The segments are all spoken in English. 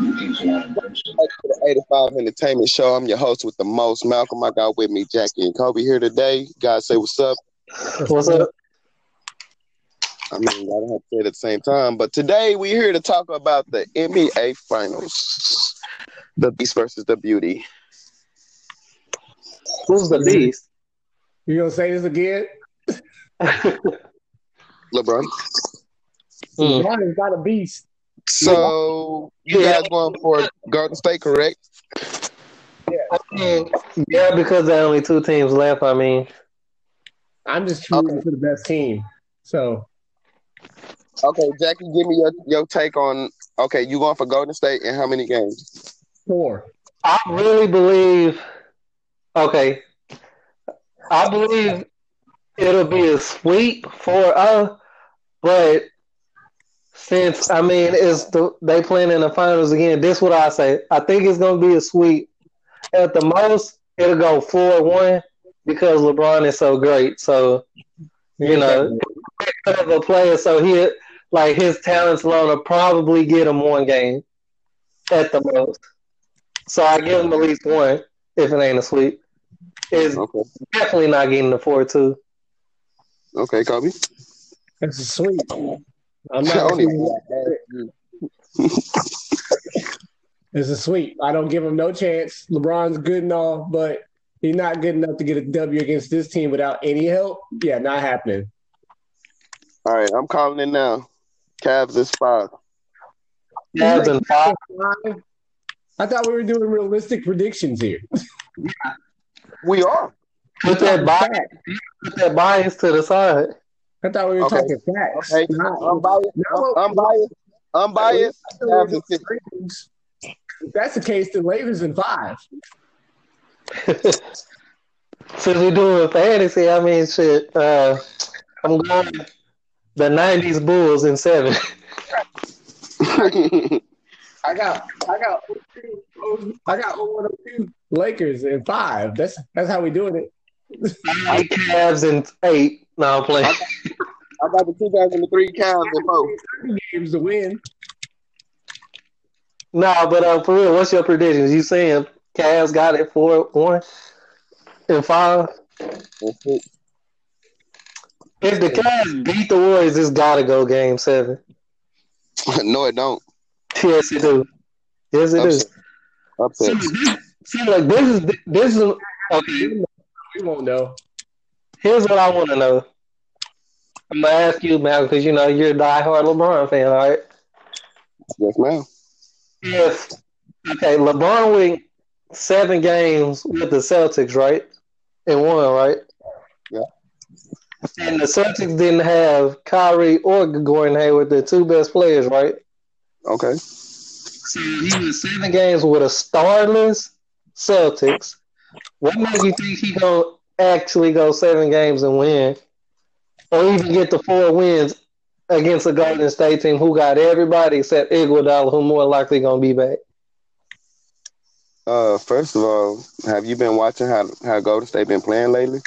the 85 Entertainment Show. I'm your host with the most, Malcolm. I got with me Jackie and Kobe here today. Guys, say what's up. What's up? I mean, I don't have to say it at the same time, but today we're here to talk about the NBA Finals, the Beast versus the Beauty. Who's the beast? You gonna say this again? LeBron. Mm. LeBron is not a beast. So you Yeah. guys going for Golden State, correct? I mean, yeah, because there are only two teams left. I mean, I'm just rooting Okay. for the best team. So Okay, Jackie, give me your, your take on. Okay, you going for Golden State and how many games? four. I really believe. Okay, I believe it'll be a sweep for uh, but since I mean it's the they playing in the finals again. This what I say. I think it's gonna be a sweep. At the most, it'll go four one because LeBron is so great. So you know, of a player, so he like his talents alone will probably get him one game at the most. So I give him at least one if it ain't a sweep. Is Okay, definitely not getting the four two. okay, Kobe. That's a sweep. I'm not. don't even- It's a sweep. I don't give him no chance. LeBron's good and all, but he's not good enough to get a W against this team without any help. Yeah, not happening. All right, I'm calling it now. Cavs is five. Cavs and five. I thought we were doing realistic predictions here. We are. Put that bias, put that bias to the side. I thought we were Okay. talking facts. Okay, Not- unbiased. No. Unbiased. Unbiased. I'm we were Cavs doing is six. predictions. If that's the case, then Lakers in five. Since we're doing fantasy, I mean, shit. Uh, I'm going the '90s Bulls in seven. I got I got I got 0102 Lakers in five. That's that's how we doing it. Eight Cavs in eight. No, I'm playing. I got the 2003 Cavs in four. Games to win. No, but uh, for real, what's your predictions? You saying Cavs got it four one and five? If the Cavs beat the Warriors, it's gotta go game seven. no, it don't. Yes, it do. Yes, it is. Upset. See, this- see, like this is this is okay. We won't know. Here's what I want to know. I'm gonna ask you, Malcolm, because you know you're a diehard LeBron fan, all right? Yes, ma'am. Yes. okay, LeBron went seven games with the Celtics, right? And won, right? Yeah. And the Celtics didn't have Kyrie or Gordon Hayward, the two best players, right? Okay. So he was seven games with a starless Celtics. What makes you think he gonna actually go seven games and win, or even get the four wins against a Golden State team who got everybody except Iguodala, who more likely gonna be back? Uh, first of all, have you been watching how how Golden State been playing lately?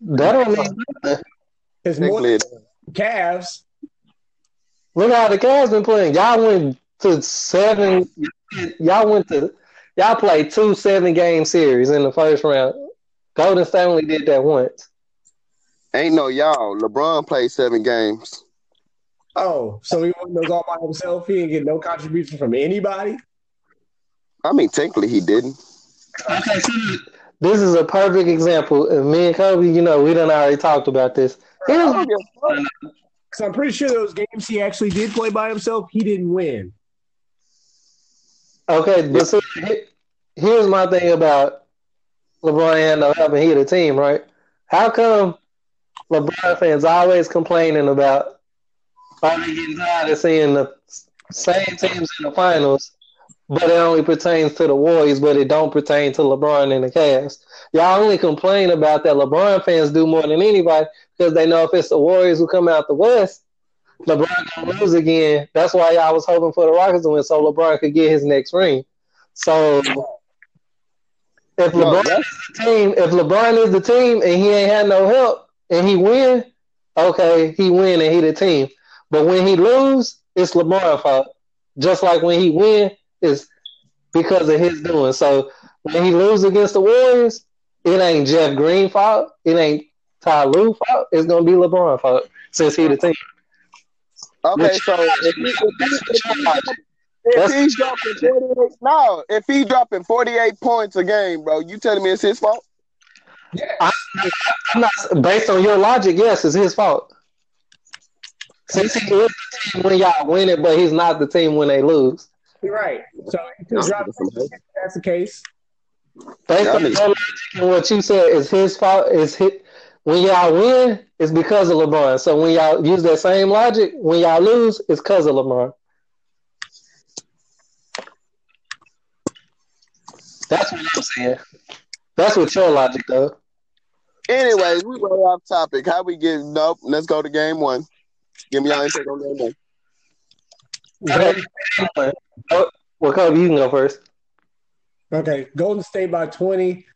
That don't mean nothing. It's more played. Cavs. Look how the Cavs been playing. Y'all went to seven. Y'all went to. Y'all played two seven game series in the first round. Golden State only did that once. Ain't no y'all. LeBron played seven games. Oh, so he won those all by himself. He didn't get no contribution from anybody. I mean, technically he didn't. Okay, so this is a perfect example. And me and Kobe, you know, we done already talked about this. I Here's don't give a fuck. Because I'm pretty sure those games he actually did play by himself, he didn't win. okay, but so here's my thing about LeBron and no helping he the team, right? How come LeBron fans always complaining about are they getting tired of seeing the same teams in the finals, but it only pertains to the Warriors, but it don't pertain to LeBron and the Cavs. Y'all only complain about that LeBron fans do more than anybody because they know if it's the Warriors who come out the West, LeBron gonna lose again. That's why y'all was hoping for the Rockets to win so LeBron could get his next ring. So if LeBron that's- is the team, if LeBron is the team and he ain't had no help and he win, okay, he win and he the team. But when he lose, it's LeBron fault. Just like when he win, it's because of his doing. So when he lose against the Warriors, it ain't Jeff Green fault. It ain't Ty Lue fault. It's gonna be LeBron fault since he the team. Okay, so if, he, if, he, if, if he's dropping 48, no, if he's dropping 48 points a game, bro, you telling me it's his fault? Yeah. I, am not based on your logic. Yes, it's his fault. Since he is the team when y'all win it, but he's not the team when they lose. You're Right. So that's the case. Based on your logic and what you said is his fault. Is hit when y'all win, it's because of LeBron. So when y'all use that same logic, when y'all lose, it's because of LeBron. That's what I'm saying. That's what your logic though. Anyways, we way off topic. How we get nope, let's go to game one. Give me your intake on game one. Okay. Well, Kobe, you can go first. Okay. Golden State by 20.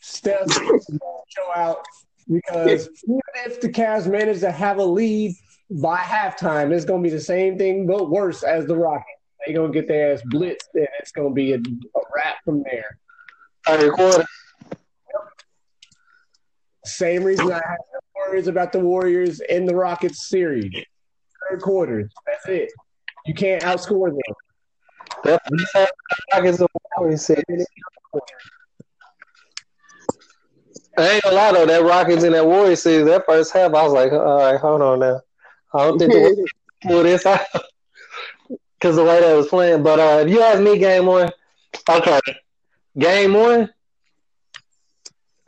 Steph show out because even if the Cavs manage to have a lead by halftime, it's going to be the same thing but worse as the Rockets. They're going to get their ass blitzed, and it's going to be a, a wrap from there. Third quarter. Same reason I have no worries about the Warriors in the Rockets series. Third quarter. That's it. You can't outscore them. That's the Rockets and Warriors series. I ain't gonna lie though, that Rockets and that Warriors series, that first half, I was like, all right, hold on now. I don't think the pull this out because the way that was playing. But uh, if you ask me, game one, okay, game one,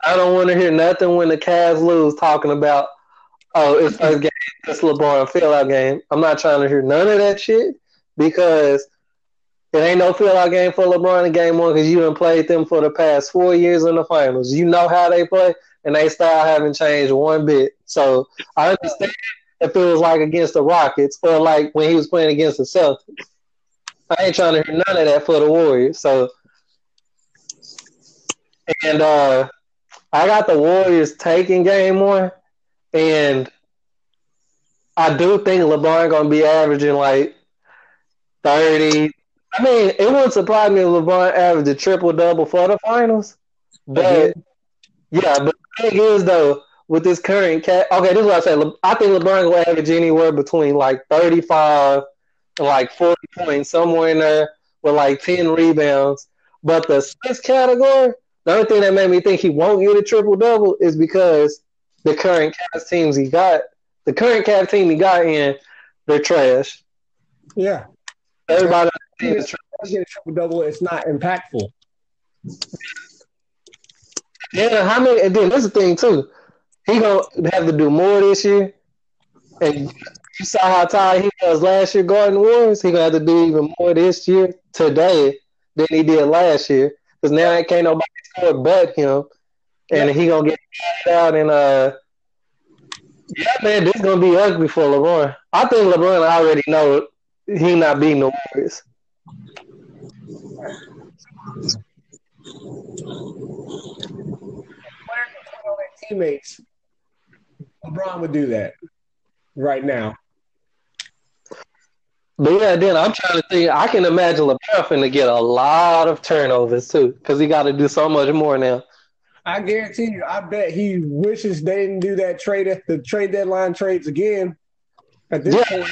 I don't want to hear nothing when the Cavs lose talking about, oh, it's first game, it's LeBron fill out game. I'm not trying to hear none of that shit because it ain't no fill out game for LeBron in game one because you haven't played them for the past four years in the finals. You know how they play, and they style haven't changed one bit. So I understand if it was like against the Rockets or like when he was playing against the Celtics. I ain't trying to hear none of that for the Warriors. So, and uh, I got the Warriors taking game one, and I do think LeBron gonna be averaging like thirty. I mean, it wouldn't surprise me if LeBron averaged a triple double for the finals. But yeah, but the thing is though, with this current cat, okay, this is what I say. I think LeBron will average anywhere between like thirty five and like forty points, somewhere in there, with like ten rebounds. But the assists category, the only thing that made me think he won't get a triple double is because the current Cavs teams he got, the current Cavs team he got in, they're trash. Yeah, everybody team is trash. Get a triple double, it's not impactful. Yeah, how many? And then this is the thing too. He gonna have to do more this year. And you saw how tired he was last year guarding Warriors. He gonna have to do even more this year today than he did last year. Because now it can't nobody score but him, and yeah. he gonna get out and uh. Yeah, man, this is gonna be ugly for LeBron. I think LeBron already know he not beating the Warriors. Teammates, LeBron would do that right now. But yeah, then I'm trying to think. I can imagine LeBron finna get a lot of turnovers too, because he got to do so much more now. I guarantee you. I bet he wishes they didn't do that trade the trade deadline trades again. At this yeah, point.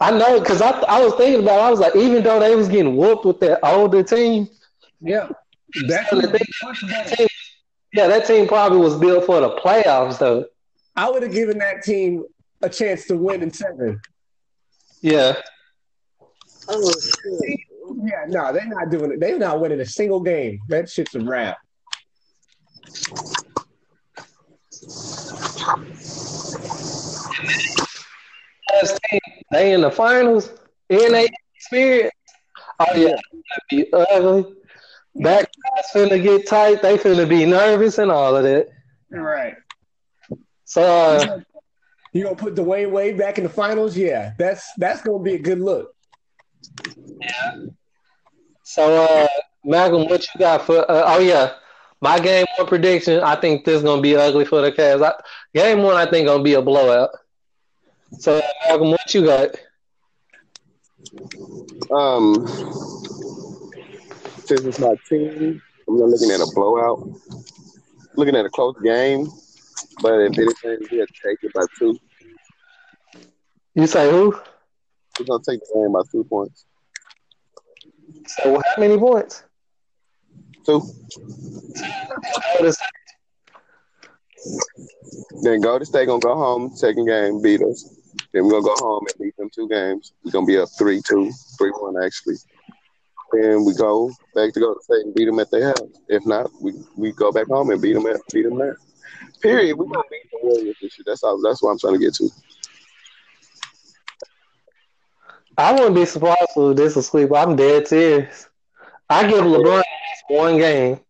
I know because I I was thinking about. It, I was like, even though they was getting whooped with that older team, yeah, that's that team, yeah, that team probably was built for the playoffs though. I would have given that team a chance to win in seven. Yeah. Oh, shit. Yeah, no, they're not doing it. They're not winning a single game. That shit's a wrap. They in the finals, and they experience. Oh yeah, be ugly. Back finna get tight. They finna be nervous and all of that. Right. So uh, you gonna put Dwyane Wade back in the finals? Yeah, that's that's gonna be a good look. Yeah. So, uh, Malcolm, what you got for? Uh, oh yeah, my game one prediction. I think this is gonna be ugly for the Cavs. I, game one, I think gonna be a blowout. So, Malcolm, what you got? Um, since it's my team, I'm not looking at a blowout. Looking at a close game, but if anything, we'll take it by two. You say who? We're gonna take the game by two points. So how many points? Two. Then Golden State gonna go home, second game, beat us. Then we're gonna go home and beat them two games. We're gonna be up 3 2, 3 1 actually. Then we go back to Golden State and beat them at their house. If not, we, we go back home and beat them at beat them there. Period. We're gonna beat the Warriors this year. That's all that's what I'm trying to get to. I wouldn't be surprised if this is sweep. I'm dead serious. I give LeBron one game.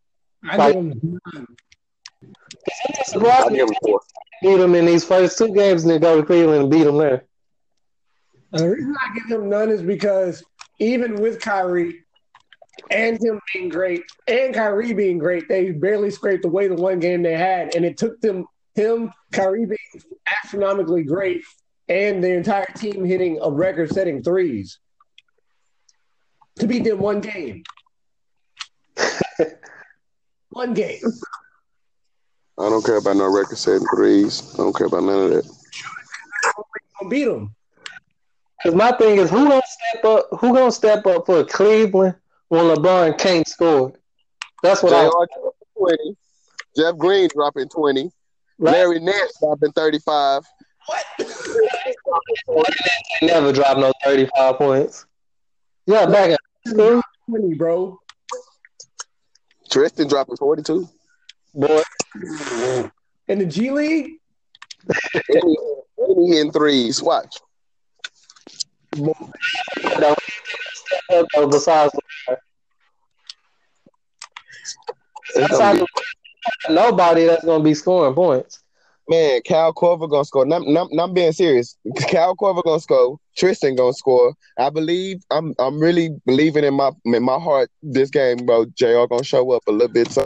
I Like- give him I Surprised give them four. beat them in these first two games and then go to Cleveland and beat them there. Uh, the reason I give him none is because even with Kyrie and him being great and Kyrie being great, they barely scraped away the one game they had, and it took them him Kyrie being astronomically great and the entire team hitting a record-setting threes to beat them one game. one game. I don't care about no record setting threes. I don't care about none of that. Gonna beat them. Because my thing is, who gonna step up? Who gonna step up for Cleveland when LeBron can't score? That's what I. JR dropping 20. Jeff Green dropping 20. Larry Nance dropping 35. never drop no thirty-five points. Yeah, back at school, Twenty, bro. Tristan dropping 42. boy. In the G League, Any, any hitting threes. Watch. Don't step up though, Besides, LeBron. It's gonna Besides nobody that's gonna be scoring points. Man, Kyle Korver gonna score. I'm, I'm, I'm being serious. Kyle Korver gonna score. Tristan gonna score. I believe. I'm I'm really believing in my in my heart. This game, bro. Jr. gonna show up a little bit. So,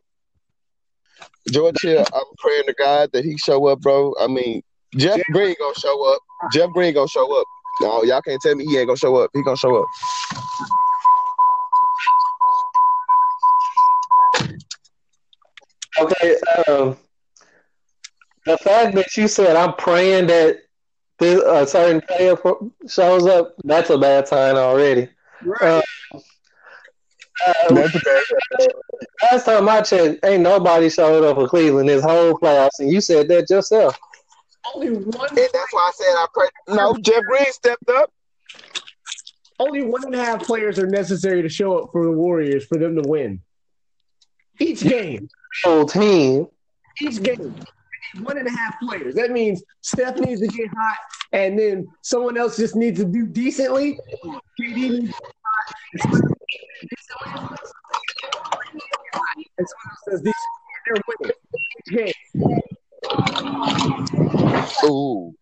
George Hill, I'm praying to God that he show up, bro. I mean, Jeff Green gonna show up. Jeff Green gonna show up. No, y'all can't tell me he ain't gonna show up. He gonna show up. Okay, um, the fact that you said I'm praying that this, a certain player shows up, that's a bad sign already. right? Uh, uh, last time I checked, ain't nobody showed up for Cleveland this whole playoffs, and you said that yourself. only one. And that's why I said I pray. No, Jeff Green stepped up. Only one and a half players are necessary to show up for the Warriors for them to win. Each game, Whole team. each game, one and a half players. That means Steph needs to get hot, and then someone else just needs to do decently. KD needs to get hot, and someone else does decently. They're winning each game. Ooh.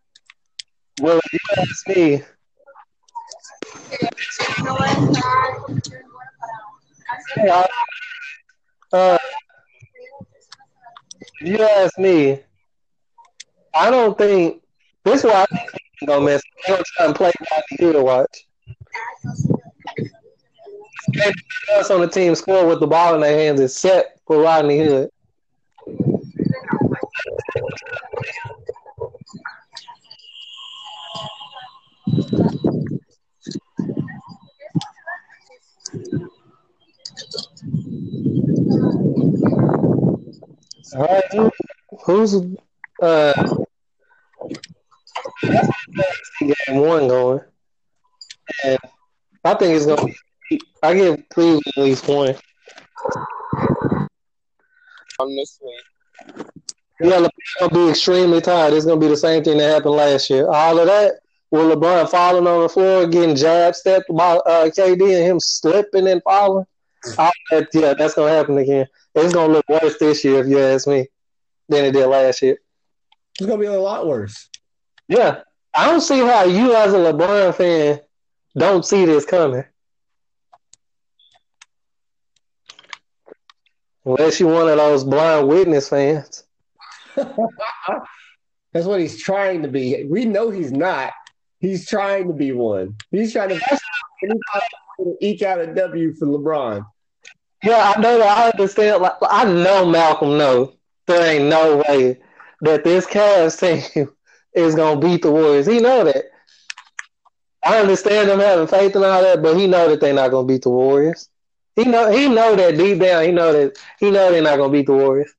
Well, if you ask me, hey, uh, if you ask me, I don't think this is why I think he's gonna mess. They gonna try and play Rodney Hood. Watch. Everybody else on the team score with the ball in their hands except for Rodney Hood. All right, who's uh game one going? And I think it's gonna be. I give Cleveland at least one. Honestly, Yeah, LeBron's gonna be extremely tired. It's gonna be the same thing that happened last year. All of that with LeBron falling on the floor, getting jab stepped by uh, KD, and him slipping and falling. All that, yeah, that's gonna happen again. It's gonna look worse this year, if you ask me, than it did last year. It's gonna be a lot worse. Yeah, I don't see how you, as a LeBron fan, don't see this coming. Unless you're one of those blind witness fans. That's what he's trying to be. We know he's not. He's trying to be one. He's trying to eke out a W for LeBron. Yeah, I know that. I understand. Like, I know Malcolm knows there ain't no way that this Cavs team is gonna beat the Warriors. He know that. I understand them having faith and all that, but he know that they're not gonna beat the Warriors. He know he know that deep down. He know that he know they're not gonna beat the Warriors.